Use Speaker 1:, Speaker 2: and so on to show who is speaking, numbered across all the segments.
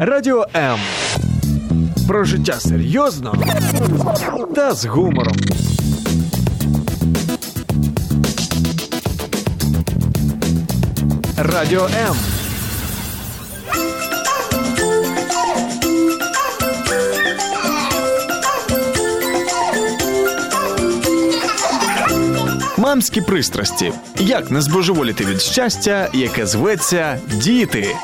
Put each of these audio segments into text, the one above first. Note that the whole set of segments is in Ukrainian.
Speaker 1: Радіо М. Про життя серйозно та з гумором. Радіо М. Мамські пристрасті. Як не збожеволіти від щастя, яке зветься діти.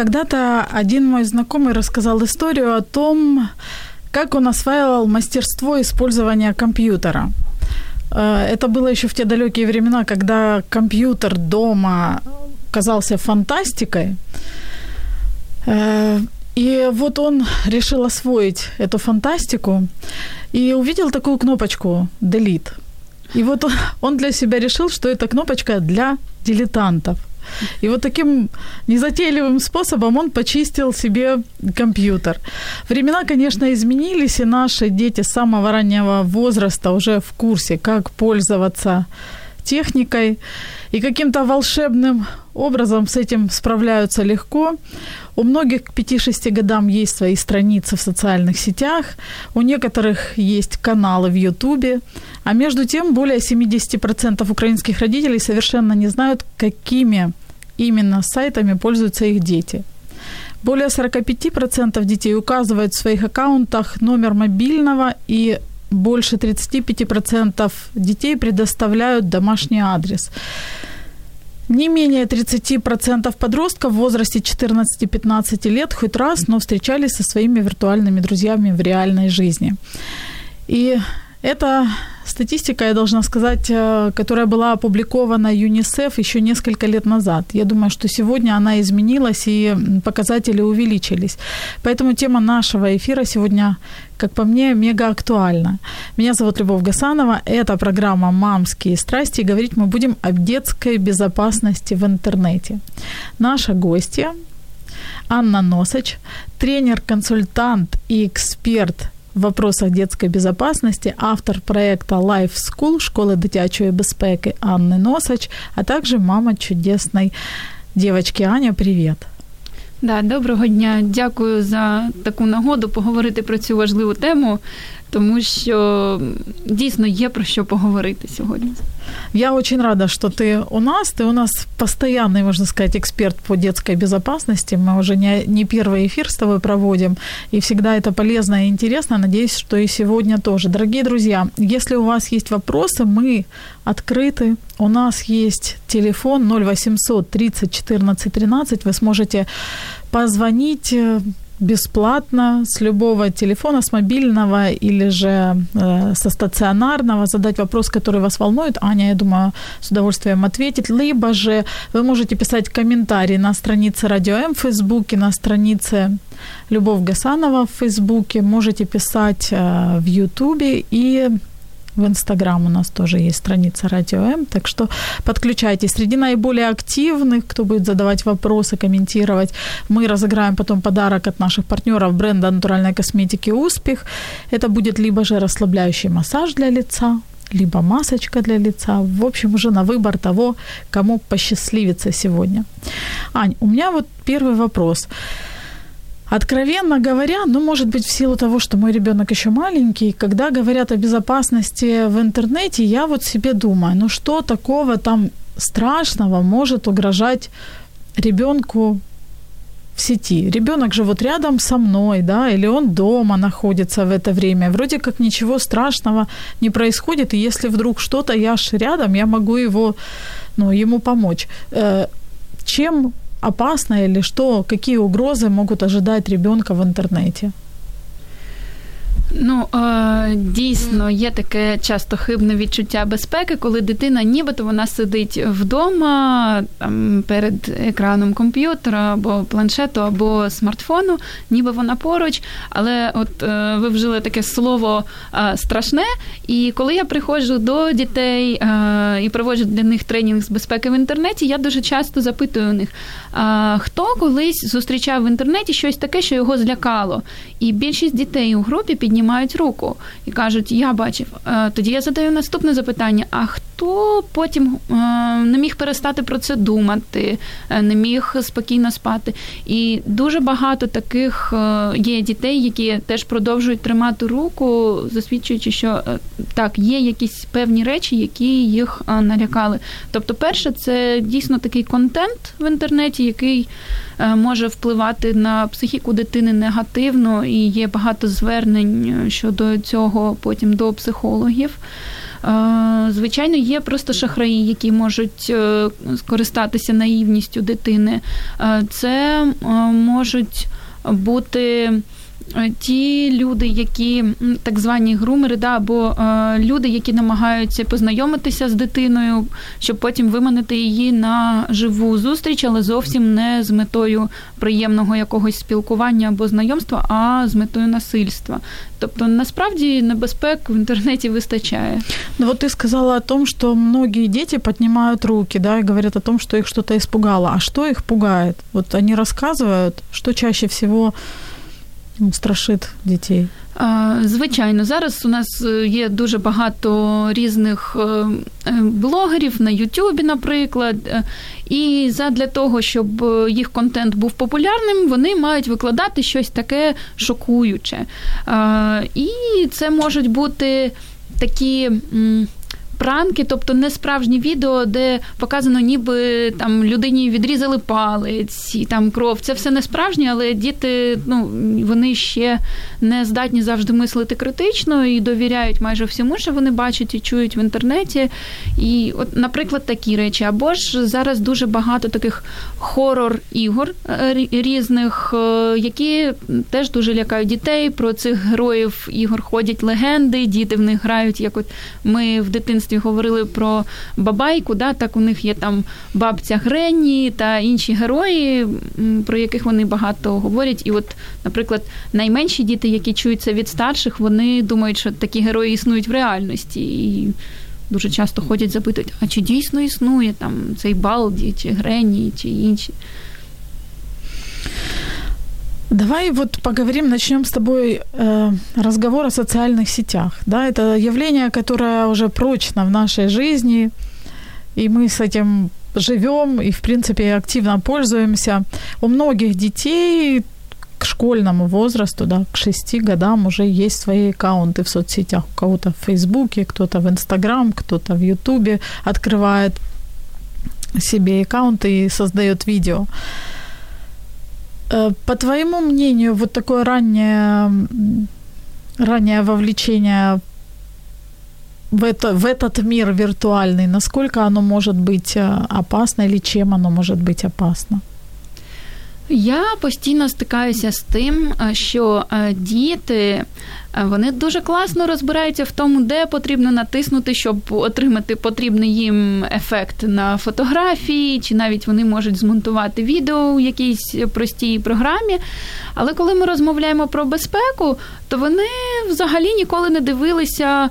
Speaker 2: Когда-то один мой знакомый рассказал историю о том, как он осваивал мастерство использования компьютера. Э, Это было еще в те далекие времена, когда компьютер дома казался фантастикой. Э, И вот он решил освоить эту фантастику и увидел такую кнопочку «Delete». И вот он- для себя решил, что эта кнопочка для дилетантов. И вот таким незатейливым способом он почистил себе компьютер. Времена, конечно, изменились, и наши дети с самого раннего возраста уже в курсе, как пользоваться техникой, и каким-то волшебным образом с этим справляются легко. У многих к 5-6 годам есть свои страницы в социальных сетях, у некоторых есть каналы в Ютубе, а между тем более 70% украинских родителей совершенно не знают, какими именно сайтами пользуются их дети. Более 45% детей указывают в своих аккаунтах номер мобильного и больше 35% детей предоставляют домашний адрес. Не менее 30% подростков в возрасте 14-15 лет хоть раз, но встречались со своими виртуальными друзьями в реальной жизни. И это статистика, я должна сказать, э, которая была опубликована ЮНИСЕФ еще несколько лет назад. Я думаю, что сегодня она изменилась и показатели увеличились. Поэтому тема нашего эфира сегодня, как по мне, мега актуальна. Меня зовут Любовь Гасанова. Это программа «Мамские страсти». И говорить мы будем о детской безопасности в интернете. Наша гостья Анна Носач, тренер-консультант и эксперт в вопросах детской безопасности, автор проекта Life School школи дитячої безпеки Анны Носач, а также мама чудесной девочки Аня. Привет.
Speaker 3: Да, доброго дня. Дякую за таку нагоду поговорити про цю важливу тему, тому що дійсно є про що поговорити сьогодні.
Speaker 2: Я очень рада, что ты у нас. Ты у нас постоянный, можно сказать, эксперт по детской безопасности. Мы уже не, не первый эфир с тобой проводим, и всегда это полезно и интересно. Надеюсь, что и сегодня тоже. Дорогие друзья, если у вас есть вопросы, мы открыты. У нас есть телефон 0800 30 14 13. Вы сможете позвонить э, бесплатно с любого телефона, с мобильного или же э, со стационарного, задать вопрос, который вас волнует. Аня, я думаю, с удовольствием ответит. Либо же вы можете писать комментарии на странице Радио М в Фейсбуке, на странице Любовь Гасанова в Фейсбуке, можете писать э, в Ютубе и в Инстаграм у нас тоже есть страница Радио М, так что подключайтесь. Среди наиболее активных, кто будет задавать вопросы, комментировать, мы разыграем потом подарок от наших партнеров бренда натуральной косметики «Успех». Это будет либо же расслабляющий массаж для лица, либо масочка для лица. В общем, уже на выбор того, кому посчастливится сегодня. Ань, у меня вот первый вопрос. Откровенно говоря, ну, может быть, в силу того, что мой ребенок еще маленький, когда говорят о безопасности в интернете, я вот себе думаю, ну что такого там страшного может угрожать ребенку в сети. Ребенок же вот рядом со мной, да, или он дома находится в это время. Вроде как ничего страшного не происходит, и если вдруг что-то, я ж рядом, я могу его, ну, ему помочь. Э, чем опасно или что, какие угрозы могут ожидать ребенка в интернете?
Speaker 3: Ну е, дійсно є таке часто хибне відчуття безпеки, коли дитина, нібито вона сидить вдома там перед екраном комп'ютера або планшету, або смартфону, ніби вона поруч. Але от е, ви вжили таке слово е, страшне. І коли я приходжу до дітей і проводжу для них тренінг з безпеки в інтернеті, я дуже часто запитую у них, хто колись зустрічав в інтернеті щось таке, що його злякало. І більшість дітей у групі піднімають піднімають руку і кажуть, я бачив. Е, тоді я задаю наступне запитання: а хто потім е, не міг перестати про це думати, е, не міг спокійно спати? І дуже багато таких є дітей, які теж продовжують тримати руку, засвідчуючи, що так, є якісь певні речі, які їх налякали. Тобто, перше, це дійсно такий контент в інтернеті, який може впливати на психіку дитини негативно, і є багато звернень щодо цього потім до психологів. Звичайно, є просто шахраї, які можуть е, скористатися наївністю дитини. Це можуть бути Е, ті люди, які так звані грумери, да, або е, люди, які намагаються познайомитися з дитиною, щоб потім виманити її на живу зустріч, але зовсім не з метою приємного якогось спілкування або знайомства, а з метою насильства. Тобто насправді небезпек в інтернеті вистачає.
Speaker 2: Ну вот ты сказала о том, что многие дети поднимают руки, да, и говорят о том, что их что-то испугало. А что их пугает? Вот они рассказывают, что чаще всего страшить дітей?
Speaker 3: Звичайно, зараз у нас е, є дуже багато різних е, е, блогерів на Ютубі, наприклад. І задля того, щоб їх контент був популярним, вони мають викладати щось таке шокуюче. І це можуть бути такі пранки, тобто не справжні відео, де показано, ніби там людині відрізали палець і там кров. Це все не справжнє, але діти ну, вони ще не здатні завжди мислити критично і довіряють майже всьому, що вони бачать і чують в інтернеті. І, от, наприклад, такі речі. Або ж зараз дуже багато таких хорор-ігор е, різних, е, які теж дуже лякають дітей. Про цих героїв ігор ходять легенди, діти в них грають, як от ми в дитинстві дитинстві говорили про бабайку, да, так у них є там бабця Гренні та інші герої, про яких вони багато говорять. І, от, наприклад, найменші діти, які чуються від старших, вони думають, що такі герої існують в реальності. І дуже часто ходять запитують, а чи дійсно існує там цей Балді, чи Гренні, чи інші.
Speaker 2: Давай вот поговорим, начнем с тобой э, разговор о социальных сетях. Да, это явление, которое уже прочно в нашей жизни, и мы с этим живем и, в принципе, активно пользуемся. У многих детей к школьному возрасту, да, к шести годам уже есть свои аккаунты в соцсетях. У кого-то в Фейсбуке, кто-то в Инстаграм, кто-то в Ютубе открывает себе аккаунты и создает видео. Э, по твоему мнению, вот такое раннее, раннее вовлечение в, это, в этот мир виртуальный, насколько оно может быть э, опасно или чем оно может быть опасно?
Speaker 3: Я постійно стикаюся з тим, е, що е, діти е, вони дуже класно розбираються в тому, де потрібно натиснути, щоб отримати потрібний їм ефект на фотографії, чи навіть вони можуть змонтувати відео у якійсь простій програмі. Але коли ми розмовляємо про безпеку, то вони взагалі ніколи не дивилися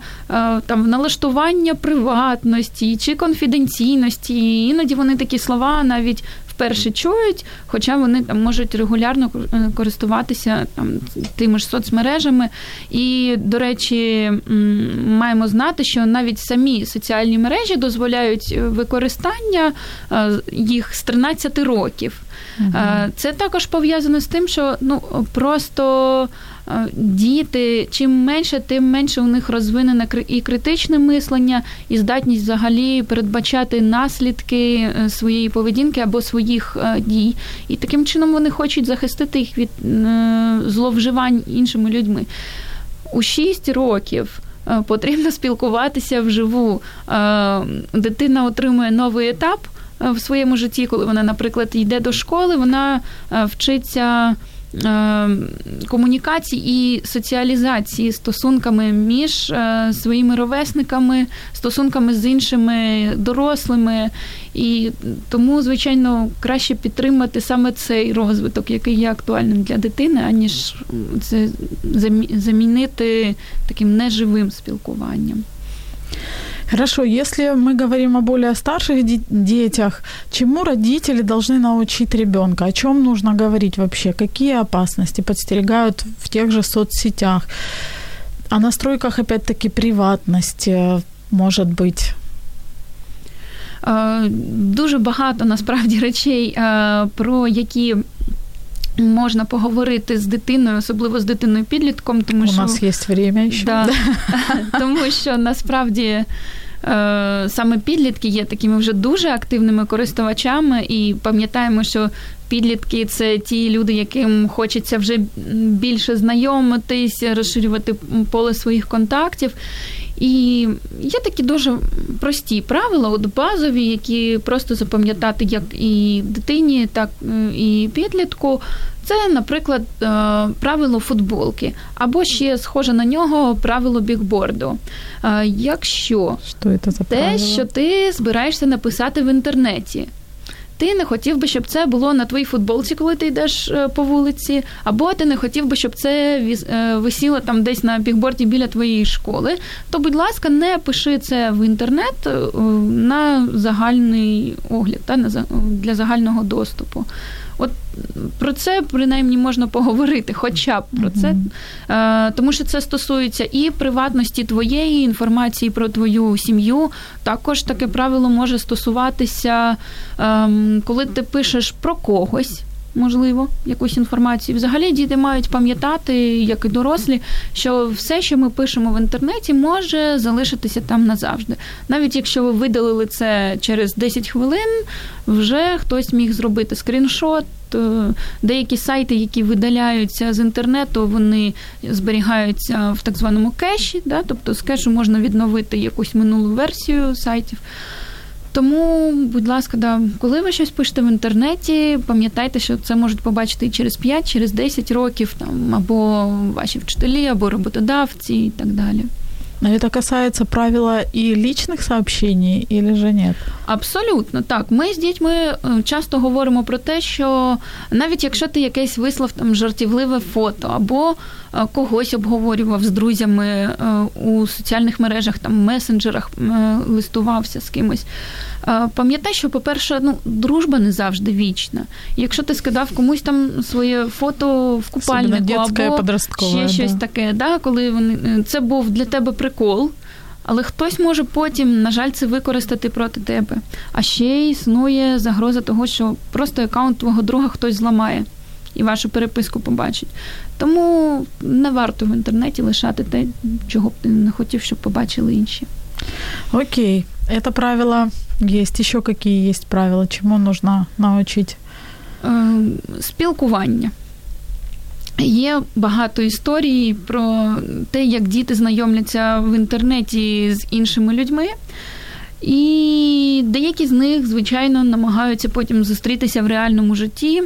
Speaker 3: там налаштування приватності чи конфіденційності. Іноді вони такі слова навіть вперше чують, хоча вони там можуть регулярно е, користуватися там тими ж соцмережами. І, до речі, маємо знати, що навіть самі соціальні мережі дозволяють використання е, їх з 13 років. Угу. Це також пов'язано з тим, що ну просто діти, чим менше, тим менше у них розвинене і критичне мислення, і здатність взагалі передбачати наслідки е, своєї поведінки або своїх е, дій. І таким чином вони хочуть захистити їх від е, зловживань іншими людьми. У 6 років. Потрібно спілкуватися вживу. Дитина отримує новий етап в своєму житті, коли вона, наприклад, йде до школи, вона вчиться Е, комунікації і соціалізації стосунками між е, своїми ровесниками, стосунками з іншими дорослими. І тому, звичайно, краще підтримати саме цей розвиток, який є актуальним для дитини, аніж це замінити таким неживим спілкуванням.
Speaker 2: Хорошо, если мы говорим о более старших детях, чему родители должны научить ребенка? О чем нужно говорить вообще? Какие опасности подстерегают в тех же соцсетях? о настройках, опять-таки, приватности, может быть?
Speaker 3: Дуже багато насправді речей, про які можна поговорити з дитиною, особливо з дитиною підлітком, тому
Speaker 2: У
Speaker 3: що
Speaker 2: у нас є время ще.
Speaker 3: Да, тому що насправді. Саме підлітки є такими вже дуже активними користувачами, і пам'ятаємо, що підлітки це ті люди, яким хочеться вже більше знайомитись, розширювати поле своїх контактів. І є такі дуже прості правила, от базові, які просто запам'ятати як і дитині, так е, і підлітку. Це, наприклад, е, правило футболки, або ще схоже на нього правило бігборду. Е, якщо
Speaker 2: що це за
Speaker 3: те, що ти збираєшся написати в інтернеті. Ти не хотів би, щоб це було на твоїй футболці, коли ти йдеш е, по вулиці, або ти не хотів би, щоб це е, висіло там десь на бігборді біля твоєї школи. То, будь ласка, не пиши це в інтернет е, на загальний огляд, та для загального доступу. От про це принаймні можна поговорити, хоча б про це, е, тому що це стосується і приватності твоєї інформації про твою сім'ю. Також таке правило може стосуватися, ем, коли ти пишеш про когось можливо, якусь інформацію. Взагалі діти мають пам'ятати, як і дорослі, що все, що ми пишемо в інтернеті, може залишитися там назавжди. Навіть якщо ви видалили це через 10 хвилин, вже хтось міг зробити скріншот. Е, деякі сайти, які видаляються з інтернету, вони зберігаються в так званому кеші, да? тобто з кешу можна відновити якусь минулу версію сайтів. Тому, будь ласка, да, коли ви щось пишете в інтернеті, пам'ятайте, що це можуть побачити і через 5, через 10 років, там або ваші вчителі, або роботодавці і так далі.
Speaker 2: Но это касается правила и личных сообщений, или же нет?
Speaker 3: Абсолютно так. Ми з дітьми е, часто говоримо про те, що навіть якщо ти якесь вислав там жартівливе фото, або когось обговорював з друзями е, у соціальних мережах, там месенджерах листувався з кимось. Пам'ятай, що, по-перше, ну, дружба не завжди вічна. Якщо ти скидав комусь там своє фото в купальнику або ще щось да. таке, да, коли вони це був для тебе прикол. Але хтось може потім, на жаль, це використати проти тебе. А ще існує загроза того, що просто аккаунт твого друга хтось зламає і вашу переписку побачить. Тому не варто в інтернеті лишати те, чого б ти не хотів, щоб побачили інші.
Speaker 2: Окей, это правило есть. Еще какие есть правила? Чему нужно научить?
Speaker 3: Спілкування. Є багато історій про те, як діти знайомляться в інтернеті з іншими людьми. І деякі з них, звичайно, намагаються потім зустрітися в реальному житті.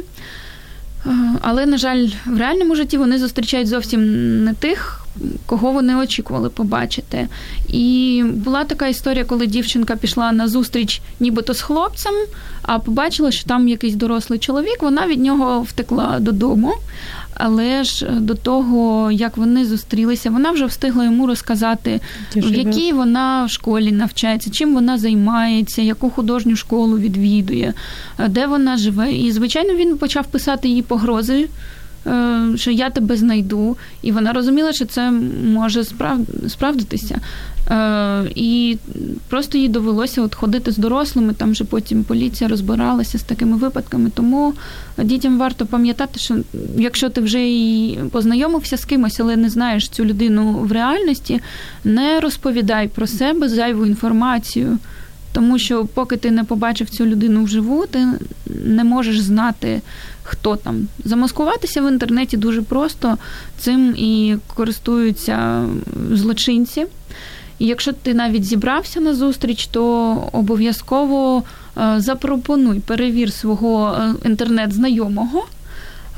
Speaker 3: Але, на жаль, в реальному житті вони зустрічають зовсім не тих, кого вони очікували побачити. І була така історія, коли дівчинка пішла на зустріч нібито з хлопцем, а побачила, що там якийсь дорослий чоловік, вона від нього втекла додому. Але ж до того, як вони зустрілися, вона вже встигла йому розказати, в якій вона в школі навчається, чим вона займається, яку художню школу відвідує, де вона живе. І, звичайно, він почав писати їй погрози. Е, що я тебе знайду, і вона розуміла, що це може справдитися. Е, і просто їй довелося от ходити з дорослими, там вже потім поліція розбиралася з такими випадками. Тому дітям варто пам'ятати, що якщо ти вже і познайомився з кимось, але не знаєш цю людину в реальності, не розповідай про себе зайву інформацію. Тому що, поки ти не побачив цю людину вживу, ти не можеш знати, хто там. Замаскуватися в інтернеті дуже просто, цим і користуються злочинці. І якщо ти навіть зібрався на зустріч, то обов'язково е, запропонуй перевір свого е, інтернет-знайомого.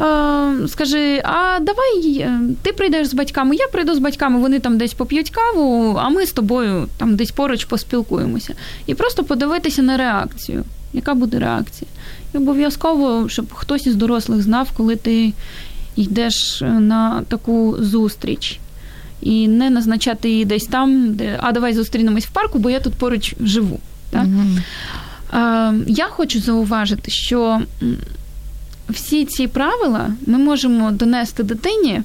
Speaker 3: Е, скажи, а давай ти прийдеш з батьками, я прийду з батьками, вони там десь поп'ють каву, а ми з тобою там десь поруч поспілкуємося. І просто подивитися на реакцію. Яка буде реакція? І обов'язково, щоб хтось із дорослих знав, коли ти йдеш на таку зустріч і не назначати її десь там, де а давай зустрінемось в парку, бо я тут поруч живу. Так? Mm-hmm. Я хочу зауважити, що всі ці правила ми можемо донести дитині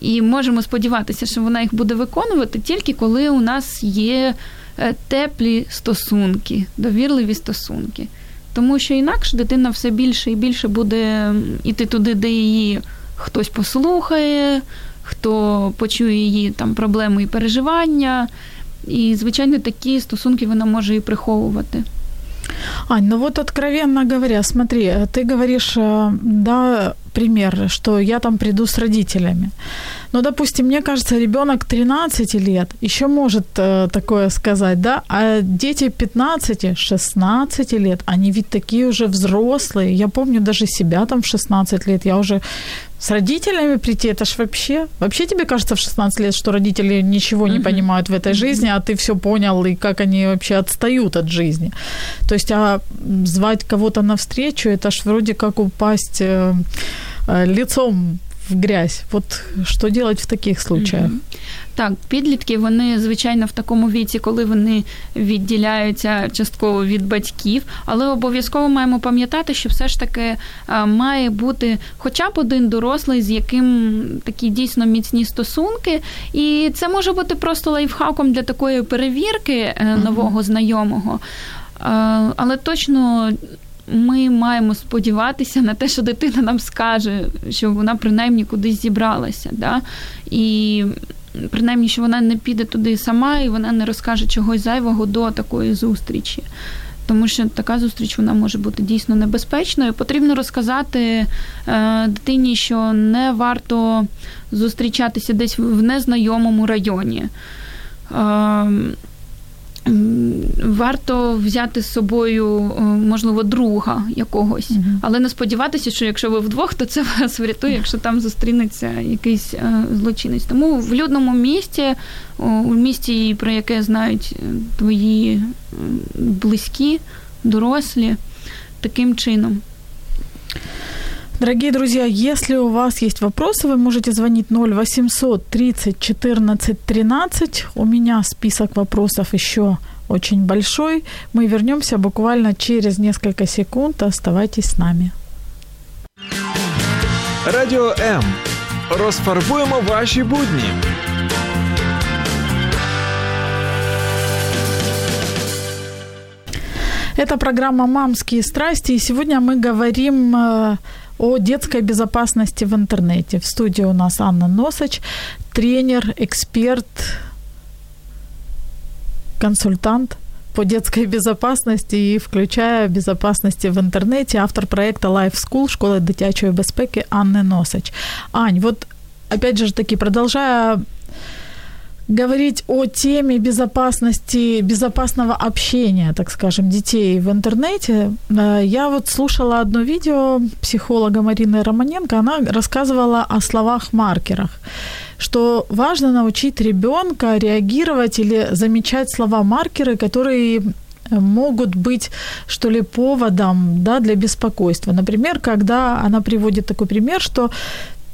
Speaker 3: І можемо сподіватися, що вона їх буде виконувати тільки коли у нас є е, теплі стосунки, довірливі стосунки. Тому що інакше дитина все більше і більше буде йти туди, де її хтось послухає, хто почує її там проблеми і переживання. І, звичайно, такі стосунки вона може і приховувати.
Speaker 2: Ань, ну вот откровенно говоря, смотри, ты говоришь, э, да, пример, что я там приду с родителями. Ну, допустим, мне кажется, ребенок 13 лет еще может э, такое сказать, да, а дети 15-16 лет, они ведь такие уже взрослые. Я помню даже себя там в 16 лет, я уже с родителями прийти, это ж вообще... Вообще тебе кажется в 16 лет, что родители ничего не понимают в этой жизни, а ты все понял, и как они вообще отстают от жизни. То есть, а звать кого-то навстречу, это ж вроде как упасть э, э, лицом в грязь. От що делать в таких случаях? Mm-hmm.
Speaker 3: Так, підлітки вони звичайно в такому віці, коли вони відділяються частково від батьків, але обов'язково маємо пам'ятати, що все ж таки має бути хоча б один дорослий, з яким такі дійсно міцні стосунки, і це може бути просто лайфхаком для такої перевірки е, нового знайомого. Але точно ми маємо сподіватися на те, що дитина нам скаже, що вона принаймні кудись зібралася. Да? І принаймні, що вона не піде туди сама і вона не розкаже чогось зайвого до такої зустрічі. Тому що така зустріч вона може бути дійсно небезпечною. Потрібно розказати е, дитині, що не варто зустрічатися десь в незнайомому районі. Е, Варто взяти з собою, е, можливо, друга якогось, uh але не сподіватися, що якщо ви вдвох, то це вас врятує, якщо там зустрінеться якийсь е, злочинець. Тому в людному місті, у місті, про яке знають е, твої близькі, дорослі, таким чином.
Speaker 2: Дорогие друзья, если у вас есть вопросы, вы можете звонить 0800 30 14 13. У меня список вопросов еще очень большой. Мы вернемся буквально через несколько секунд. Оставайтесь с нами.
Speaker 1: Радіо М. Розфарбуємо ваші будні.
Speaker 2: Это программа «Мамские страсти», и сегодня мы говорим э, о детской безопасности в интернете. В студии у нас Анна Носач, тренер, эксперт, консультант по детской безопасности и включая безопасности в интернете, автор проекта Life School школи дитячої безпеки Анны Носач. Ань, вот опять же таки, продолжая говорить о теме безопасности, безопасного общения, так скажем, детей в интернете. Э, я вот слушала одно видео психолога Марины Романенко, она рассказывала о словах-маркерах, что важно научить ребенка реагировать или замечать слова-маркеры, которые могут быть, что ли, поводом да, для беспокойства. Например, когда она приводит такой пример, что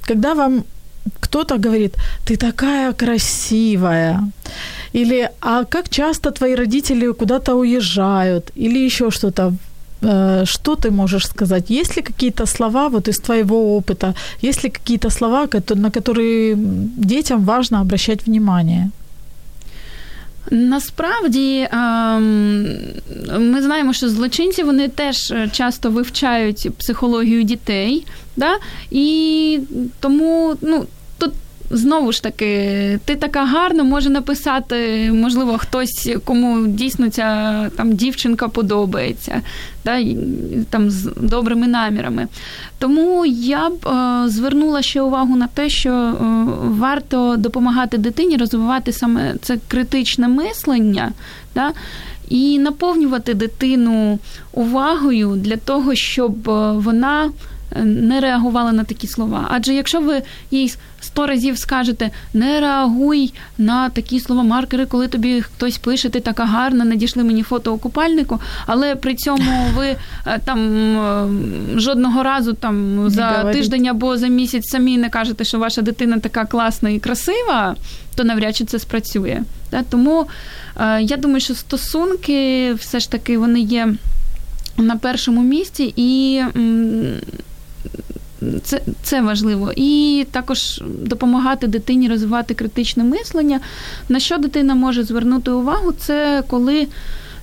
Speaker 2: когда вам кто-то говорит, ты такая красивая, или а как часто твои родители куда-то уезжают, или еще что-то. Э, что ты можешь сказать? Есть ли какие-то слова вот из твоего опыта, есть ли какие-то слова, на которые детям важно обращать внимание?
Speaker 3: Насправді ми знаємо, що злочинці вони теж е, часто вивчають психологію дітей, да? і тому ну, знову ж таки, ти така гарна, може написати, можливо, хтось, кому дійсно ця там дівчинка подобається, да, там з добрими намірами. Тому я б е, звернула ще увагу на те, що е, варто допомагати дитині розвивати саме це критичне мислення. Да, і наповнювати дитину увагою для того, щоб е, вона не реагувала на такі слова. Адже якщо ви їй сто разів скажете не реагуй на такі слова маркери, коли тобі хтось пише, ти така гарна, надійшли мені фото у купальнику, але при цьому ви е, там е, жодного разу там за тиждень або за місяць самі не кажете, що ваша дитина така класна і красива, то навряд чи це спрацює. Тому е, я думаю, що стосунки все ж таки вони є на першому місці і це, це важливо. І також допомагати дитині розвивати критичне мислення. На що дитина може звернути увагу, це коли.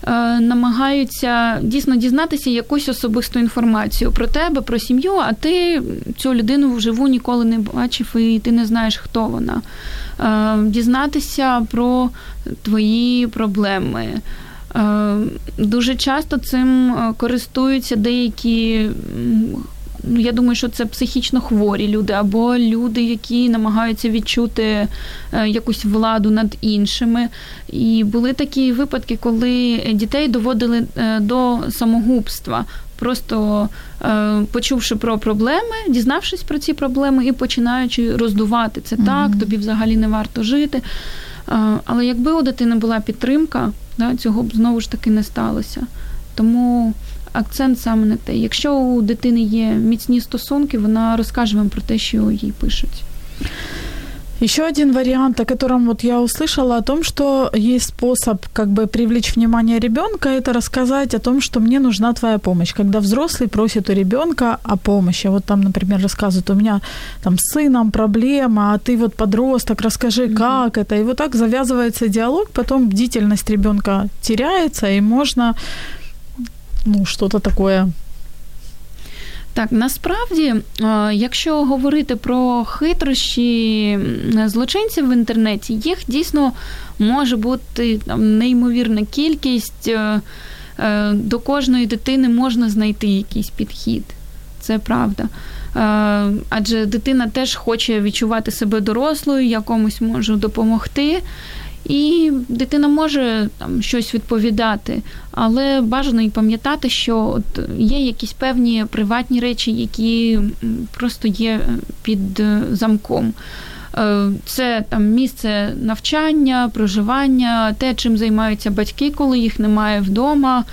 Speaker 3: Е, намагаються дійсно дізнатися якусь особисту інформацію про тебе, про сім'ю, а ти цю людину вживу ніколи не бачив і ти не знаєш, хто вона. Е, дізнатися про твої проблеми. Е, дуже часто цим користуються деякі я думаю, що це психічно хворі люди, або люди, які намагаються відчути е, якусь владу над іншими. І були такі випадки, коли дітей доводили е, до самогубства. Просто е, почувши про проблеми, дізнавшись про ці проблеми і починаючи роздувати це mm-hmm. так, тобі взагалі не варто жити. Е, але якби у дитини була підтримка, да, цього б знову ж таки не сталося. Тому акцент саме на те. Якщо у дитини є міцні стосунки, вона розкаже вам про те, що їй пишуть.
Speaker 2: Еще один вариант, о котором вот я услышала, о том, что есть способ как бы привлечь внимание ребенка, это рассказать о том, что мне нужна твоя помощь. Когда взрослый просит у ребенка о помощи, вот там, например, рассказывают, у меня там с сыном проблема, а ты вот подросток, расскажи, mm-hmm. как это. И вот так завязывается диалог, потом бдительность ребенка теряется, и можно ну, что-то такое.
Speaker 3: Так, насправді, якщо говорити про хитрощі злочинців в інтернеті, їх дійсно може бути неймовірна кількість. Е, е, до кожної дитини можна знайти якийсь підхід. Це правда. Е, адже дитина теж хоче відчувати себе дорослою, я комусь можу допомогти. І дитина може там щось відповідати, але бажано і пам'ятати, що от є якісь певні приватні речі, які просто є під е, замком. Е, це там місце навчання, проживання, те, чим займаються батьки, коли їх немає вдома.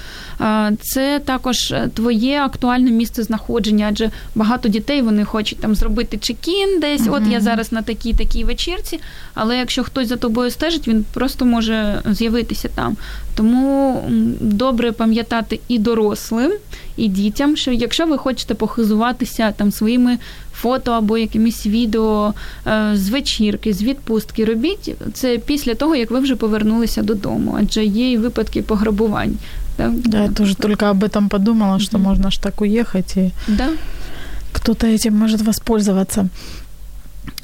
Speaker 3: Е, це також твоє актуальне місце знаходження, адже багато дітей вони хочуть там зробити чекін десь. От я зараз на такій такій вечірці, але якщо хтось за тобою стежить, він просто може з'явитися там. Тому добре пам'ятати і дорослим, і дітям, що якщо ви хочете похизуватися там своїми фото або якимись відео е, з вечірки, з відпустки, робіть це після того, як ви вже повернулися додому, адже є і випадки пограбувань.
Speaker 2: Да, да я тоже только об этом подумала, что mm-hmm. можно ж так уехать, и
Speaker 3: да.
Speaker 2: кто-то этим может воспользоваться.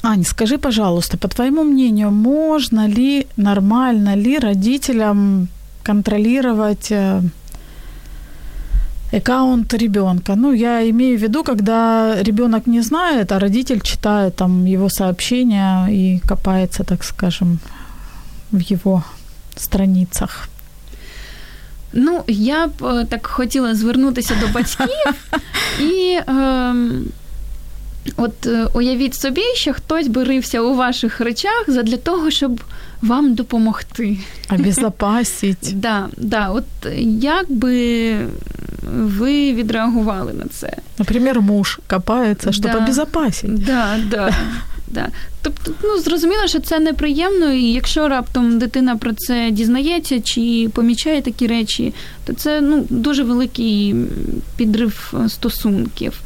Speaker 2: Ань, скажи, пожалуйста, по твоему мнению, можно ли, нормально ли родителям контролировать э, аккаунт ребенка. Ну, я имею в виду, когда ребенок не знает, а родитель читает там его сообщения и копается, так скажем, в его страницах.
Speaker 3: Ну, я б э, так хотіла звернутися до батьків і. Е, От е, уявіть собі, що хтось би рився у ваших речах задля того, щоб вам допомогти.
Speaker 2: Обезопасить.
Speaker 3: Да, да, От як би ви відреагували на це?
Speaker 2: Наприклад, муж копається, щоб да, обезопасить.
Speaker 3: Да, да. Да. Тобто, ну зрозуміло, що це неприємно, і якщо раптом дитина про це дізнається чи помічає такі речі, то це ну дуже великий підрив стосунків.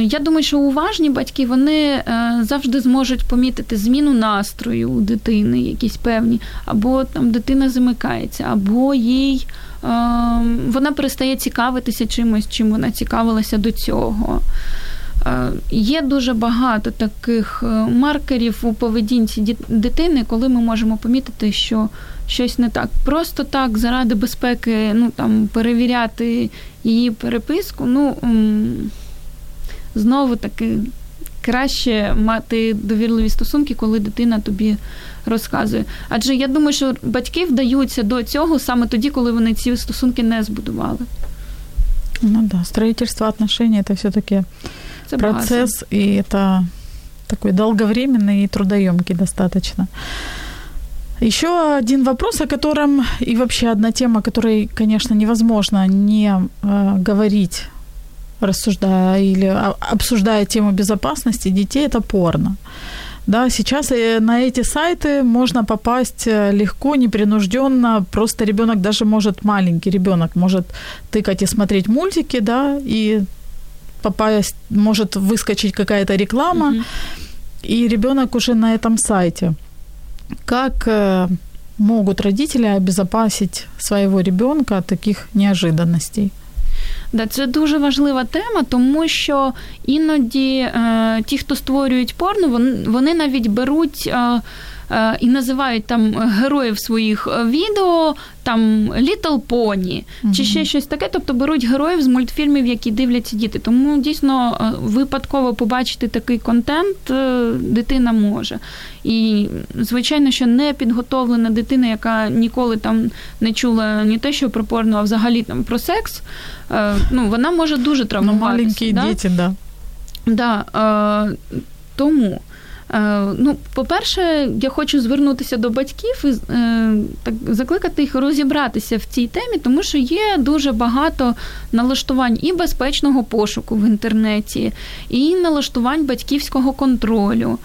Speaker 3: Я думаю, що уважні батьки вони е, завжди зможуть помітити зміну настрою у дитини, якісь певні, або там дитина замикається, або їй е, вона перестає цікавитися чимось, чим вона цікавилася до цього. Е, є дуже багато таких маркерів у поведінці дитини, коли ми можемо помітити, що щось не так. Просто так, заради безпеки, ну там перевіряти її переписку. ну знову таки краще мати довірливі стосунки, коли дитина тобі розказує. Адже я думаю, що батьки вдаються до цього саме тоді, коли вони ці стосунки не збудували.
Speaker 2: Ну да, строительство отношений это все-таки это процесс, база. и это такой долговременный и трудоемкий достаточно. Еще один вопрос, о котором и вообще одна тема, о которой, конечно, невозможно не э, говорить рассуждая или обсуждая тему безопасности детей, это порно. Да, сейчас э, на эти сайты можно попасть э, легко, непринужденно. Просто ребенок даже может, маленький ребенок может тыкать и смотреть мультики, да, и попасть, может выскочить какая-то реклама, угу. и ребенок уже на этом сайте. Как э, могут родители обезопасить своего ребенка от таких неожиданностей?
Speaker 3: Да, це дуже важлива тема, тому що іноді е, ті, хто створюють порно, вони, вони навіть беруть. Е, і називають там героїв своїх е, відео, там Little Pony чи ще щось таке. Тобто беруть героїв з мультфільмів, які дивляться діти. Тому дійсно е, випадково побачити такий контент дитина може. І, звичайно, що не підготовлена дитина, яка ніколи там не чула ні те, що про порно, а взагалі там про секс. Ну, вона може дуже ну, травмуватися.
Speaker 2: Ну, маленькі
Speaker 3: да?
Speaker 2: діти, да.
Speaker 3: Да, Тому. Е, ну, по-перше, я хочу звернутися до батьків і е, так закликати їх розібратися в цій темі, тому що є дуже багато налаштувань і безпечного пошуку в інтернеті, і налаштувань батьківського контролю.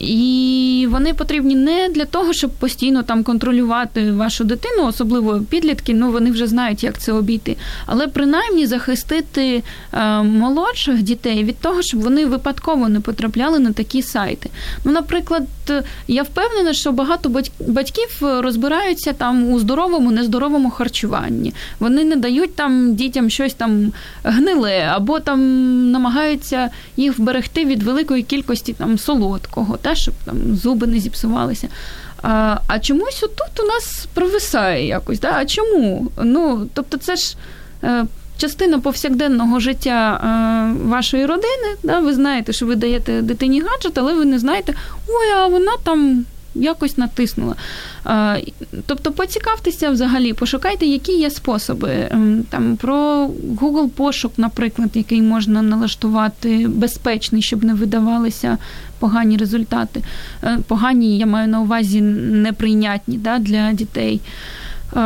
Speaker 3: І вони потрібні не для того, щоб постійно там контролювати вашу дитину, особливо підлітки, ну вони вже знають, як це обійти, але принаймні захистити е, молодших дітей від того, щоб вони випадково не потрапляли на такі сайти. Ну, наприклад, я впевнена, що багато батьків розбираються там у здоровому, нездоровому харчуванні. Вони не дають там дітям щось там гниле, або там намагаються їх вберегти від великої кількості там солодкого, та щоб там зуби не зіпсувалися. А а чомусь отут у нас провисає якось. Та? А чому? Ну, тобто, це ж. Е, частина повсякденного життя е, вашої родини. Да? Ви знаєте, що ви даєте дитині гаджет, але ви не знаєте, ой, а вона там. Якось натиснула. Е, тобто поцікавтеся взагалі, пошукайте, які є способи. Ем, там Про Google пошук, наприклад, який можна налаштувати безпечний, щоб не видавалися погані результати. Е, погані, я маю на увазі неприйнятні да, для дітей. Е,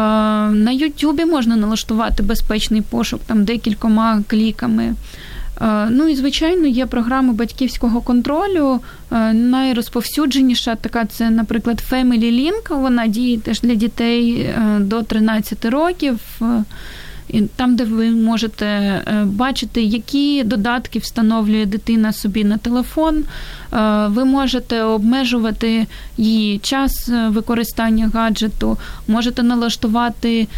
Speaker 3: на Ютубі можна налаштувати безпечний пошук там декількома кліками. Е, ну і звичайно є програми батьківського контролю. Е, найрозповсюдженіша така це, наприклад, Family Link. Вона діє теж для дітей до 13 років там, де ви можете е, бачити, які додатки встановлює дитина собі на телефон. Е, ви можете обмежувати її час е, використання гаджету, можете налаштувати,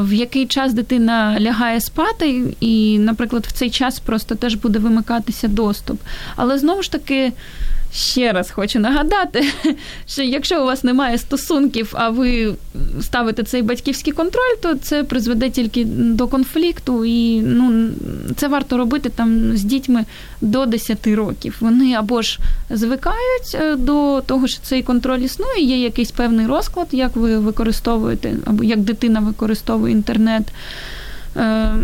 Speaker 3: в який час дитина лягає спати, і, наприклад, в цей час просто теж буде вимикатися доступ. Але знову ж таки ще раз хочу нагадати, що якщо у вас немає стосунків, а ви ставите цей батьківський контроль, то це призведе тільки до конфлікту, і ну це варто робити там з дітьми до 10 років. Вони або ж звикають е, до того, що цей контроль існує, є якийсь певний розклад, як ви використовуєте, або як дитина використовує інтернет. Е,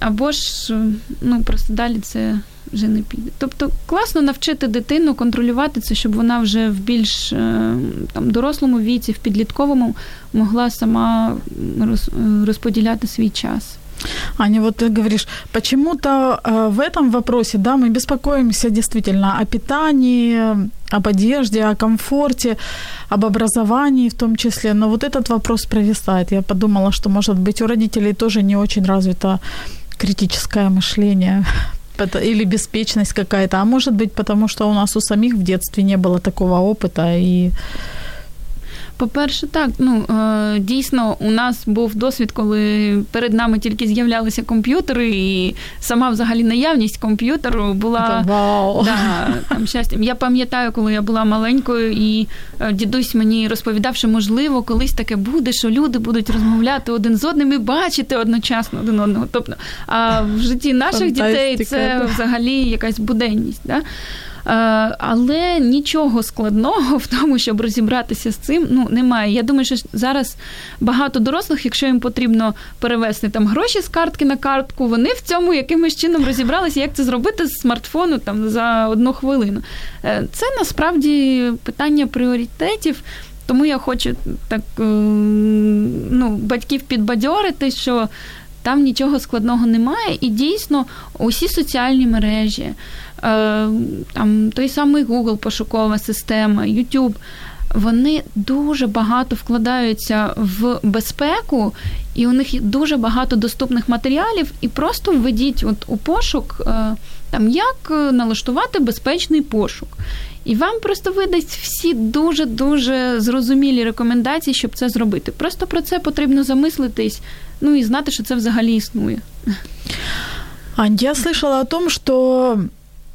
Speaker 3: або ж ну просто далі це вже не піде. Тобто класно навчити дитину контролювати це, щоб вона вже в більш е, там дорослому віці, в підлітковому могла сама розподіляти свій час.
Speaker 2: Аня, вот ты говоришь, почему-то э, в этом вопросе, да, мы беспокоимся действительно о питании, об одежде, о комфорте, об образовании в том числе, но вот этот вопрос провисает. Я подумала, что, может быть, у родителей тоже не очень развито критическое мышление или беспечность какая-то, а может быть, потому что у нас у самих в детстве не было такого опыта, и
Speaker 3: по-перше, так ну е, дійсно у нас був досвід, коли перед нами тільки з'являлися комп'ютери, і сама взагалі наявність комп'ютеру була
Speaker 2: Вау.
Speaker 3: Да, там щастям. Я пам'ятаю, коли я була маленькою, і е, дідусь мені розповідав, що можливо колись таке буде, що люди будуть розмовляти один з одним і бачити одночасно один одного. Тобто, а в житті наших дітей це взагалі якась буденність. Да? Е, але нічого складного в тому, щоб розібратися з цим, ну немає. Я думаю, що зараз багато дорослих, якщо їм потрібно перевести там гроші з картки на картку, вони в цьому якимось чином розібралися, як це зробити з смартфону там за одну хвилину. Е, це насправді питання пріоритетів. Тому я хочу так е, ну, батьків підбадьорити, що там нічого складного немає, і дійсно усі соціальні мережі, там той самий Google, пошукова система, YouTube. вони дуже багато вкладаються в безпеку, і у них дуже багато доступних матеріалів. І просто введіть от у пошук, е, там як налаштувати безпечний пошук. І вам просто видасть всі дуже дуже зрозумілі рекомендації, щоб це зробити. Просто про це потрібно замислитись, ну і знати, що це взагалі існує.
Speaker 2: Ань, я слышала о том, что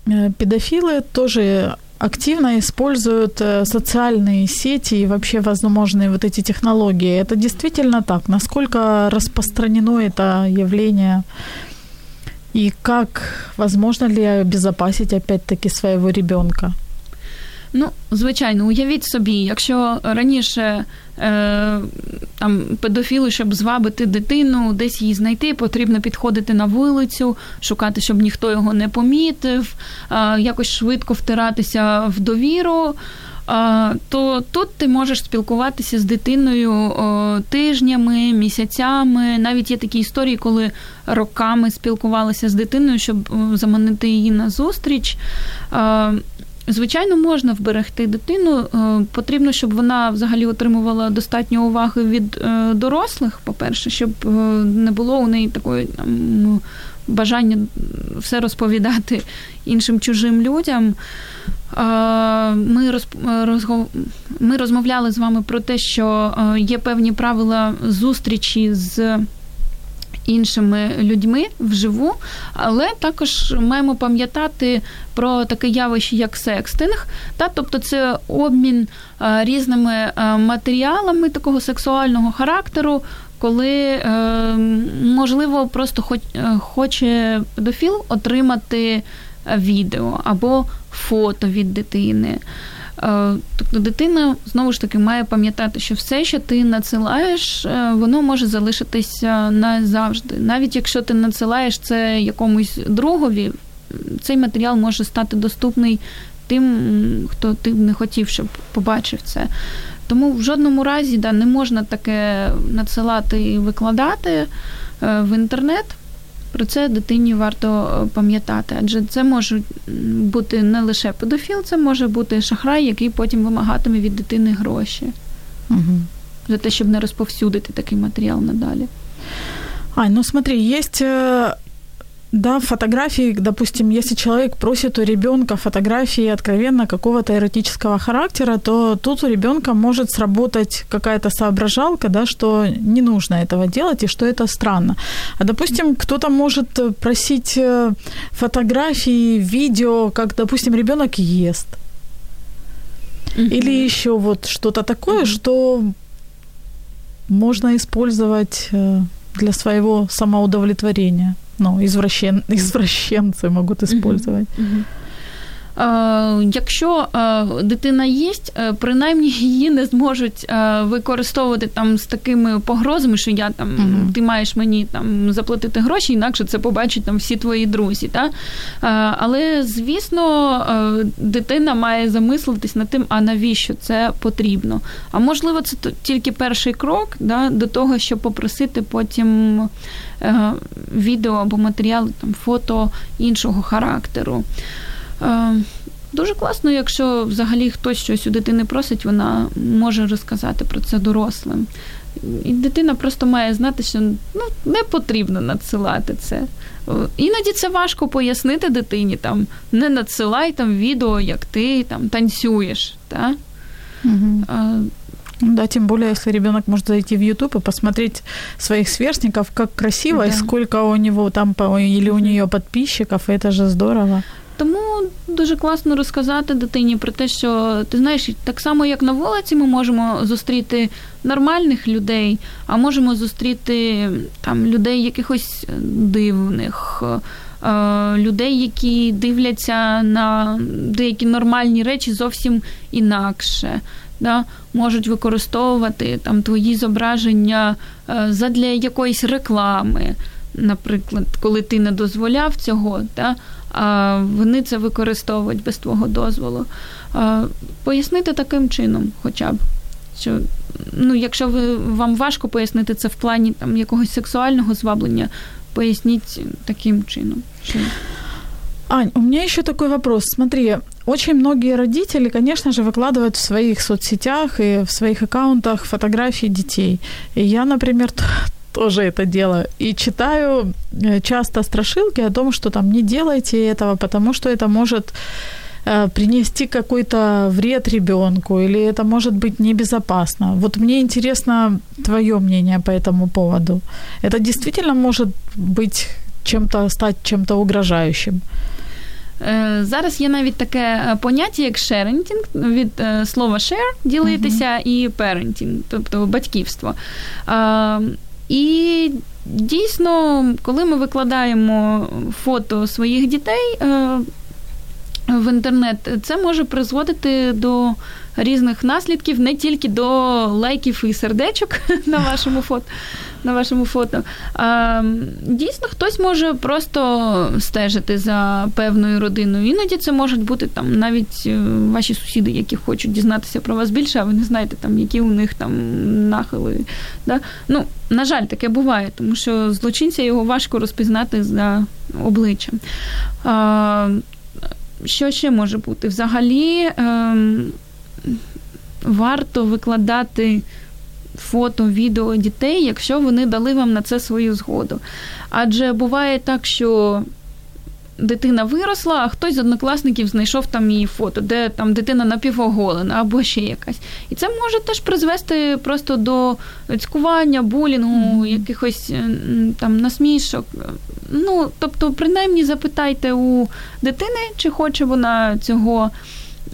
Speaker 2: педофилы тоже активно используют э, социальные сети и вообще возможные вот эти технологии. Это действительно так? Насколько распространено это явление? И как возможно ли обезопасить опять-таки своего ребенка?
Speaker 3: Ну, звичайно, уявіть собі, якщо раніше е, там педофіли, щоб звабити дитину, десь її знайти, потрібно підходити на вулицю, шукати, щоб ніхто його не помітив, е, якось швидко втиратися в довіру. Е, то тут ти можеш спілкуватися з дитиною тижнями, місяцями. Навіть є такі історії, коли роками спілкувалися з дитиною, щоб заманити її на зустріч. Звичайно, можна вберегти дитину. Е, потрібно, щоб вона взагалі отримувала достатньо уваги від е, дорослих. По-перше, щоб е, не було у неї такої ну, бажання все розповідати іншим чужим людям. Ми роз, ми розмовляли з вами про те, що є певні правила зустрічі з іншими людьми вживу, але також маємо пам'ятати про таке явище, як секстинг, та тобто це обмін е, різними е, матеріалами такого сексуального характеру. Коли е, можливо просто хоч, хоче педофіл отримати відео або фото від дитини. Е, тобто дитина знову ж таки має пам'ятати, що все, що ти надсилаєш, е, воно може залишитися назавжди. Навіть якщо ти надсилаєш це якомусь другові, цей матеріал може стати доступний тим, хто ти не хотів, щоб побачив це. Тому в жодному разі да, не можна таке надсилати і викладати е, в інтернет. Про це дитині варто е, пам'ятати, адже це може бути не лише педофіл, це може бути шахрай, який потім вимагатиме від дитини гроші угу. за те, щоб не розповсюдити такий матеріал надалі.
Speaker 2: Ань, ну смотри, есть да, фотографии, допустим, если человек просит у ребенка фотографии откровенно какого-то эротического характера, то тут у ребенка может сработать какая-то соображалка, да, что не нужно этого делать и что это странно. А допустим, кто-то может просить э, фотографии, видео, как, допустим, ребенок ест. Или еще вот что-то такое, что можно использовать э, для своего самоудовлетворения ну, извращен, извращенцы могут использовать. Mm-hmm.
Speaker 3: Якщо дитина є, е, принаймні її не зможуть е, використовувати там з такими погрозами, що я там uh-huh. ти маєш мені там заплатити гроші, інакше це побачать там всі твої друзі. Та? Але звісно, е, дитина має замислитись над тим, а навіщо це потрібно. А можливо, це тільки перший крок да, до того, щоб попросити потім відео або матеріали, там фото іншого характеру. Е, дуже класно, якщо взагалі хтось щось у дитини просить, вона може розказати про це дорослим. І дитина просто має знати, що ну, не потрібно надсилати це. Іноді це важко пояснити дитині, там, не надсилай там відео, як ти там танцюєш. Та?
Speaker 2: Угу. А, да, тем более, если ребенок может зайти в YouTube и посмотреть своих сверстников, как красиво да. и сколько у него там или у нее подписчиков, это же здорово.
Speaker 3: Тому дуже класно розказати дитині про те, що ти знаєш, так само як на вулиці, ми можемо зустріти нормальних людей, а можемо зустріти там людей якихось дивних. Е, людей, які дивляться на деякі нормальні речі зовсім інакше, Да? можуть використовувати там твої зображення е, задля якоїсь реклами, наприклад, коли ти не дозволяв цього, да? Вони це використовують без твого дозволу. Пояснити таким чином, хоча б. Що, ну, Якщо ви, вам важко пояснити це в плані там, якогось сексуального зваблення, поясніть таким чином. Що...
Speaker 2: Ань, у меня еще такой вопрос. Смотри, очень многие родители, конечно же, выкладывают в своих соцсетях и в своих аккаунтах фотографии детей. И я, например, тоже это делаю. И читаю э, часто страшилки о том, что там не делайте этого, потому что это может э, принести какой-то вред ребенку или это может быть небезопасно. Вот мне интересно твое мнение по этому поводу. Это действительно может быть чем-то стать чем-то угрожающим.
Speaker 3: Е, зараз є навіть таке поняття, як шерентінг, від слова share ділитися uh-huh. і parenting, тобто батьківство. і дійсно, коли ми викладаємо фото своїх дітей в інтернет, це може призводити до різних наслідків, не тільки до лайків і сердечок на вашому фото. На вашому фото. А, Дійсно, хтось може просто стежити за певною родиною. Іноді це можуть бути там навіть е, ваші сусіди, які хочуть дізнатися про вас більше, а ви не знаєте, там, які у них там нахили. Да? Ну, На жаль, таке буває, тому що злочинця його важко розпізнати за обличчям. А, Що ще може бути? Взагалі. Ем, варто викладати фото, відео дітей, якщо вони дали вам на це свою згоду. Адже буває так, що. Дитина виросла, а хтось з однокласників знайшов там її фото, де там дитина напівоголена або ще якась. І це може теж призвести просто до цькування, булінгу, якихось там насмішок. Ну, тобто, принаймні, запитайте у дитини, чи хоче вона цього.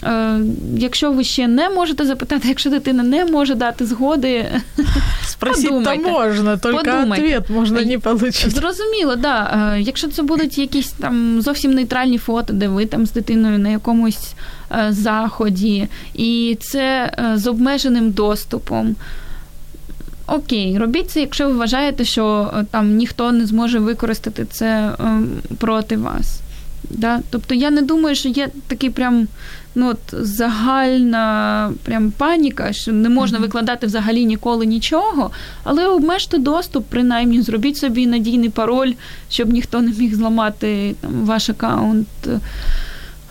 Speaker 3: Е, якщо ви ще не можете запитати, якщо дитина не може дати згоди,
Speaker 2: Спросить то можна, тільки відповідь можна не отримати.
Speaker 3: Зрозуміло, да. Е, якщо це будуть якісь там зовсім нейтральні фото, де ви там з дитиною на якомусь е, заході, і це з обмеженим доступом. Окей, робіть це, якщо ви вважаєте, що там ніхто не зможе використати це проти вас. Да? Тобто я не думаю, що є такий прям ну, от, загальна прям паніка, що не можна mm-hmm. викладати взагалі ніколи нічого, але обмежте доступ, принаймні, зробіть собі надійний пароль, щоб ніхто не міг зламати там, ваш аккаунт.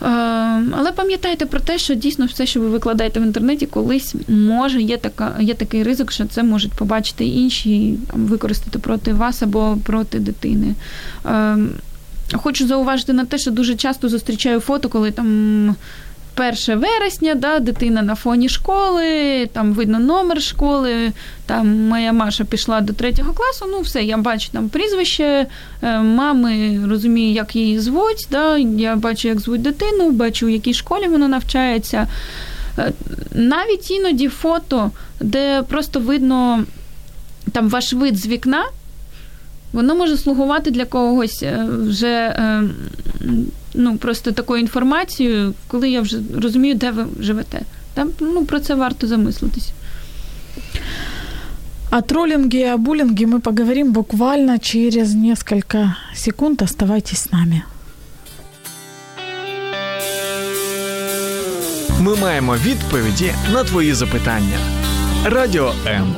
Speaker 3: Е, але пам'ятайте про те, що дійсно все, що ви викладаєте в інтернеті, колись може є така, є такий ризик, що це можуть побачити інші, там, використати проти вас або проти дитини. Ем, хочу зауважити на те, що дуже часто зустрічаю фото, коли там 1 вересня, да, дитина на фоні школи, там видно номер школи, там моя Маша пішла до третього класу, ну все, я бачу там прізвище е, мами, розумію, як її звуть, да, я бачу, як звуть дитину, бачу, в якій школі вона навчається. Е, навіть іноді фото, де просто видно там ваш вид з вікна, воно може слугувати для когось е, вже ну, просто такою інформацією, коли я вже розумію, де ви живете. Там, ну, Про це варто замислитись.
Speaker 2: О троллинге и о буллинге мы поговорим буквально через несколько секунд. Оставайтесь с нами.
Speaker 1: Ми маємо відповіді на твої запитання. Радіо М.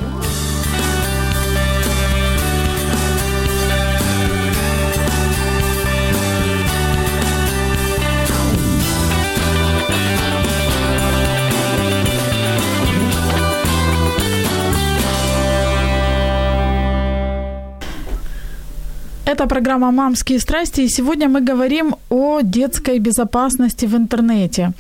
Speaker 2: Это программа «Мамские страсти», и сегодня мы говорим о детской безопасности в интернете.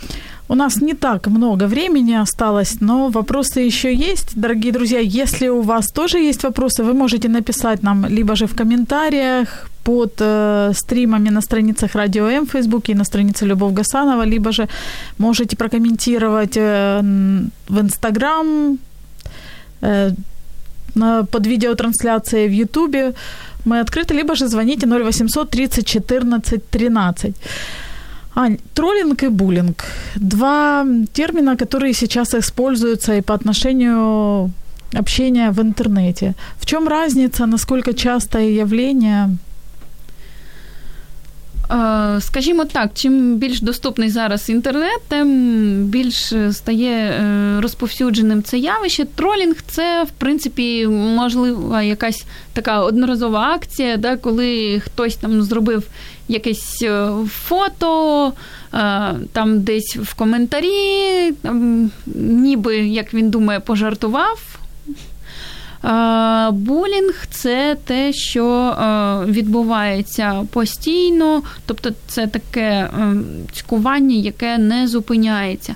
Speaker 2: У нас не так много времени осталось, но вопросы еще есть. Дорогие друзья, если у вас тоже есть вопросы, вы можете написать нам либо же в комментариях под э, стримами на страницах Радио М в Фейсбуке и на странице Любовь Гасанова, либо же можете прокомментировать э, в Инстаграм, э, под видеотрансляцией в Ютубе мы открыты, либо же звоните 0800 30 14 13. Ань, троллинг и буллинг. Два термина, которые сейчас используются и по отношению общения в интернете. В чем разница, насколько частое явление?
Speaker 3: е, скажімо так, чим більш доступний зараз інтернет, тим більш стає е, розповсюдженим це явище. Тролінг це, в принципі, можлива якась така одноразова акція, да, коли хтось там зробив якесь фото, там десь в коментарі, там, ніби, як він думає, пожартував. Булінг це те, що відбувається постійно, тобто це таке цькування, яке не зупиняється.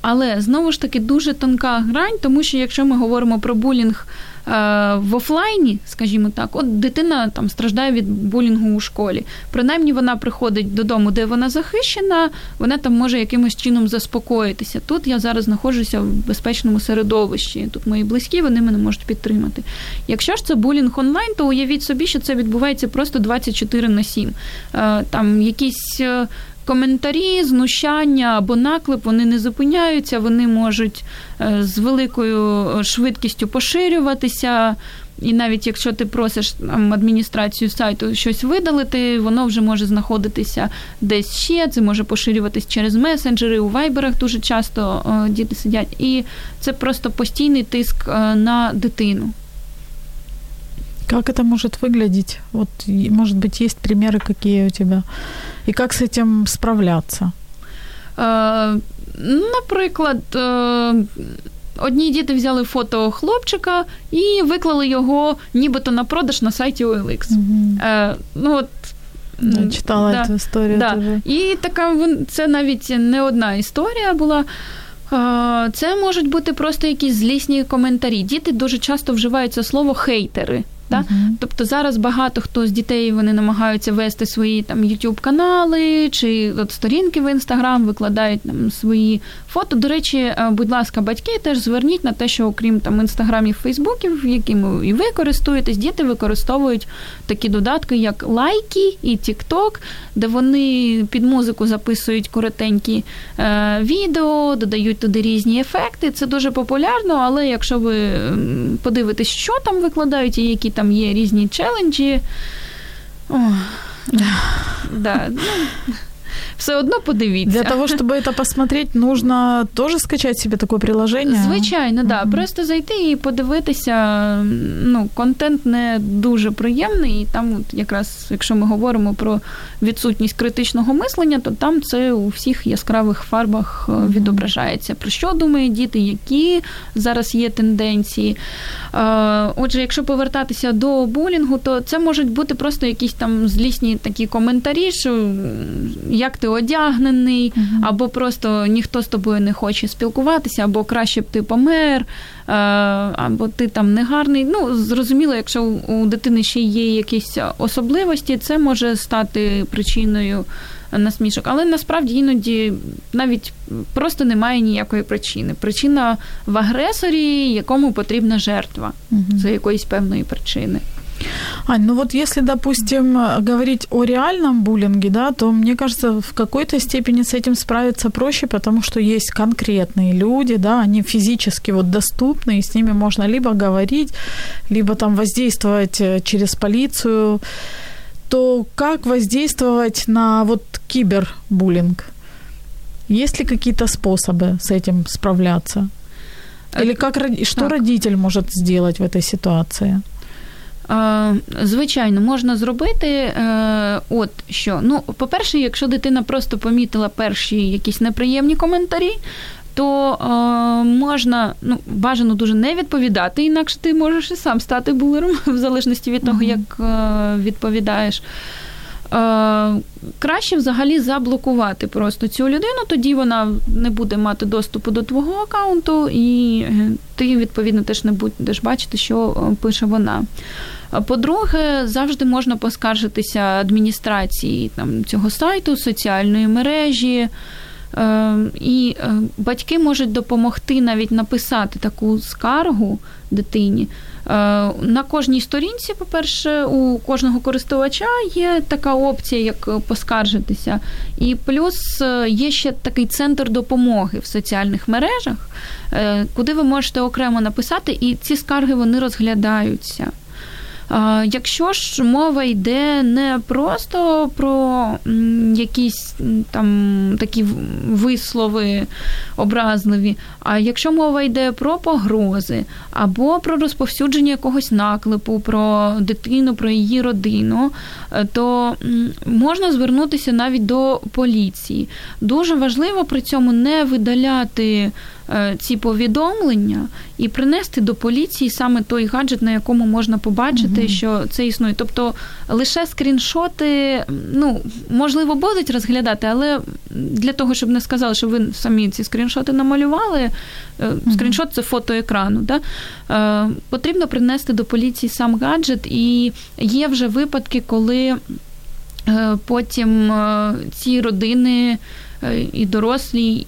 Speaker 3: Але знову ж таки дуже тонка грань, тому що якщо ми говоримо про булінг в офлайні, скажімо так, от дитина там страждає від булінгу у школі. Принаймні вона приходить додому, де вона захищена, вона там може якимось чином заспокоїтися. Тут я зараз знаходжуся в безпечному середовищі. Тут мої близькі, вони мене можуть підтримати. Якщо ж це булінг онлайн, то уявіть собі, що це відбувається просто 24 на 7. Е, там якісь е, коментарі, знущання або наклеп вони не зупиняються, вони можуть е, з великою швидкістю поширюватися. І навіть якщо ти просиш там, адміністрацію сайту щось видалити, воно вже може знаходитися десь ще. Це може поширюватись через месенджери. У вайберах дуже часто о, діти сидять. І це просто постійний тиск е, на дитину.
Speaker 2: Как это может выглядеть? Вот, может быть, есть примеры какие у тебя? И как с этим справляться?
Speaker 3: Е, наприклад, е, одні діти взяли фото хлопчика і виклали його нібито на продаж на сайті OLX.
Speaker 2: Угу.
Speaker 3: Е, ну, от,
Speaker 2: Я читала да, цю історію.
Speaker 3: Да. І така це навіть не одна історія була. Це можуть бути просто якісь злісні коментарі. Діти дуже часто вживають це слово хейтери. Да? Uh-huh. Тобто зараз багато хто з дітей вони намагаються вести свої там youtube канали чи от сторінки в інстаграм, викладають там свої фото. До речі, е, будь ласка, батьки теж зверніть на те, що окрім там інстаграмів, фейсбуків, якими і ви користуєтесь, діти використовують такі додатки, як лайки і TikTok, де вони під музику записують коротенькі е, відео, додають туди різні ефекти. Це дуже популярно, але якщо ви подивитесь, що там викладають і які там є різні челенджі. О, да, ну, все одно подивіться.
Speaker 2: Для того, щоб це посмотреть, нужно теж скачати собі таке приложення?
Speaker 3: Звичайно, так. Да. Просто зайти і подивитися. Ну, контент не дуже приємний, і там, от якраз, якщо ми говоримо про відсутність критичного мислення, то там це у всіх яскравих фарбах е, відображається. Про що думають діти, які зараз є тенденції. Е, отже, якщо повертатися до булінгу, то це можуть бути просто якісь там злісні такі коментарі, що як ти одягнений, uh або просто ніхто з тобою не хоче спілкуватися, або краще б ти помер, е, або ти там негарний. Ну, зрозуміло, якщо у дитини ще є якісь особливості, це може стати причиною насмішок. Але насправді іноді навіть просто немає ніякої причини. Причина в агресорі, якому потрібна жертва uh за якоїсь певної причини.
Speaker 2: Ань, ну вот если, допустим, говорить о реальном буллинге, да, то мне кажется, в какой-то степени с этим справиться проще, потому что есть конкретные люди, да, они физически вот доступны, и с ними можно либо говорить, либо там воздействовать э, через полицию. То как воздействовать на вот кибербуллинг? Есть ли какие-то способы с этим справляться? Или как, что так. родитель может сделать в этой ситуации?
Speaker 3: Звичайно, можна зробити. Е, от що. Ну, по-перше, якщо дитина просто помітила перші якісь неприємні коментарі, то е, можна ну, бажано дуже не відповідати, інакше ти можеш і сам стати булером, в залежності від того, як е, відповідаєш. Е, краще взагалі заблокувати просто цю людину, тоді вона не буде мати доступу до твого аккаунту, і ти, відповідно, теж не будеш бачити, що пише вона. По-друге, завжди можна поскаржитися адміністрації там, цього сайту, соціальної мережі. Е, і е, батьки можуть допомогти навіть написати таку скаргу дитині. Е, на кожній сторінці, по-перше, у кожного користувача є така опція, як поскаржитися. І плюс є ще такий центр допомоги в соціальних мережах, куди ви можете окремо написати, і ці скарги вони розглядаються. Якщо ж мова йде не просто про якісь там такі вислови образливі, а якщо мова йде про погрози або про розповсюдження якогось наклепу про дитину, про її родину, е, то можна звернутися навіть до поліції. Дуже важливо при цьому не видаляти ці повідомлення і принести до поліції саме той гаджет, на якому можна побачити, угу. що це існує. Тобто лише скріншоти, ну можливо, будуть розглядати, але для того, щоб не сказали, що ви самі ці скріншоти намалювали. Угу. Скріншот це фото екрану. Да? Е, потрібно принести до поліції сам гаджет, і є вже випадки, коли потім ці родини. Е, і дорослі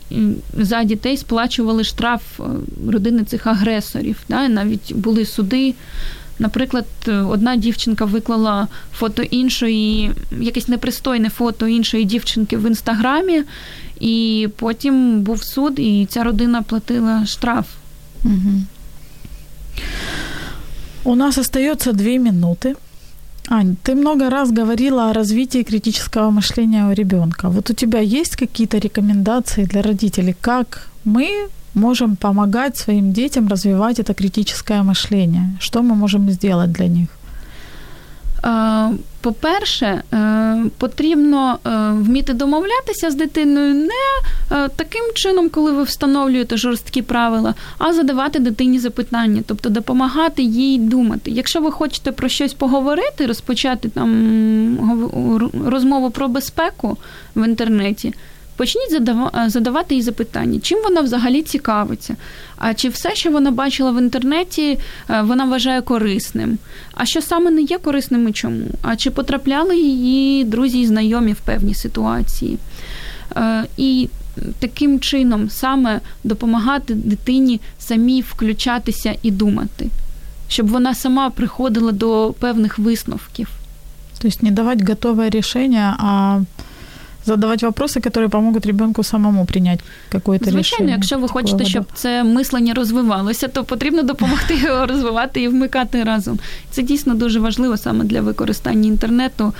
Speaker 3: за дітей сплачували штраф е, родини цих агресорів. Да? Навіть були суди. Наприклад, е, одна дівчинка виклала фото іншої, якесь непристойне фото іншої дівчинки в інстаграмі, і потім був суд, і ця родина платила штраф. Угу.
Speaker 2: У нас остается две минуты. Ань, ты много раз говорила о развитии критического мышления у ребенка. Вот у тебя есть какие-то рекомендации для родителей, как мы можем помогать своим детям развивать это критическое мышление? Что мы можем сделать для них?
Speaker 3: По-перше, е, потрібно е, вміти домовлятися з дитиною не е, таким чином, коли ви встановлюєте жорсткі правила, а задавати дитині запитання, тобто допомагати їй думати. Якщо ви хочете про щось поговорити, розпочати там розмову про безпеку в інтернеті. Почніть задавати їй запитання, чим вона взагалі цікавиться, а чи все, що вона бачила в інтернеті, е, вона вважає корисним? А що саме не є корисним і чому? А чи потрапляли її друзі і знайомі в певні ситуації? Е, і таким чином саме допомагати дитині самій включатися і думати, щоб вона сама приходила до певних висновків.
Speaker 2: Тобто не давати готове рішення, а задавать вопросы, которые помогут ребенку самому принять какое-то
Speaker 3: Звичайно,
Speaker 2: рішення.
Speaker 3: Звичайно, якщо ви хочете, щоб це мислення розвивалося, то потрібно допомогти його розвивати і вмикати разом. Це дійсно дуже важливо саме для використання інтернету.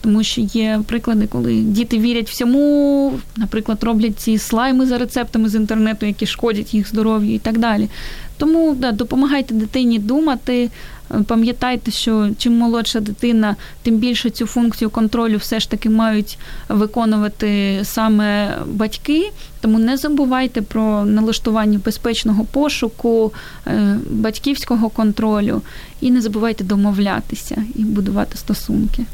Speaker 3: Тому що є приклади, коли діти вірять всьому, наприклад, роблять ці слайми за рецептами з інтернету, які шкодять їх здоров'ю і так далі. Тому да, допомагайте дитині думати, Пам'ятайте, що чим молодша дитина, тим більше цю функцію контролю все ж таки мають виконувати саме батьки. Тому не забувайте про налаштування безпечного пошуку, е, батьківського контролю і не забувайте домовлятися і будувати стосунки.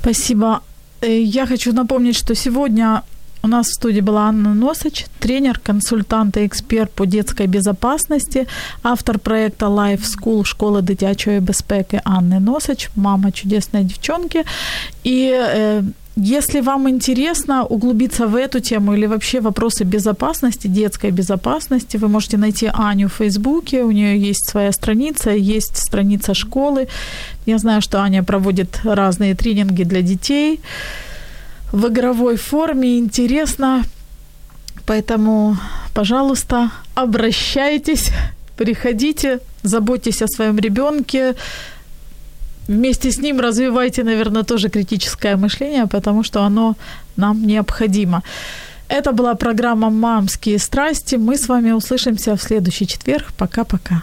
Speaker 2: Спасибо. Е, я хочу напомнить, что сегодня у нас в студии была Анна Носач, тренер, консультант и эксперт по детской безопасности, автор проекта Life School школа дитячої безпеки Анны Носач, мама чудесной девчонки. И э, если вам интересно углубиться в эту тему или вообще вопросы безопасности, детской безопасности, вы можете найти Аню в Фейсбуке, у нее есть своя страница, есть страница школы. Я знаю, что Аня проводит разные тренинги для детей в игровой форме, интересно. Поэтому, пожалуйста, обращайтесь, приходите, заботьтесь о своем ребенке, вместе с ним развивайте, наверное, тоже критическое мышление, потому что оно нам необходимо. Это была программа «Мамские страсти». Мы с вами услышимся в следующий четверг. Пока-пока.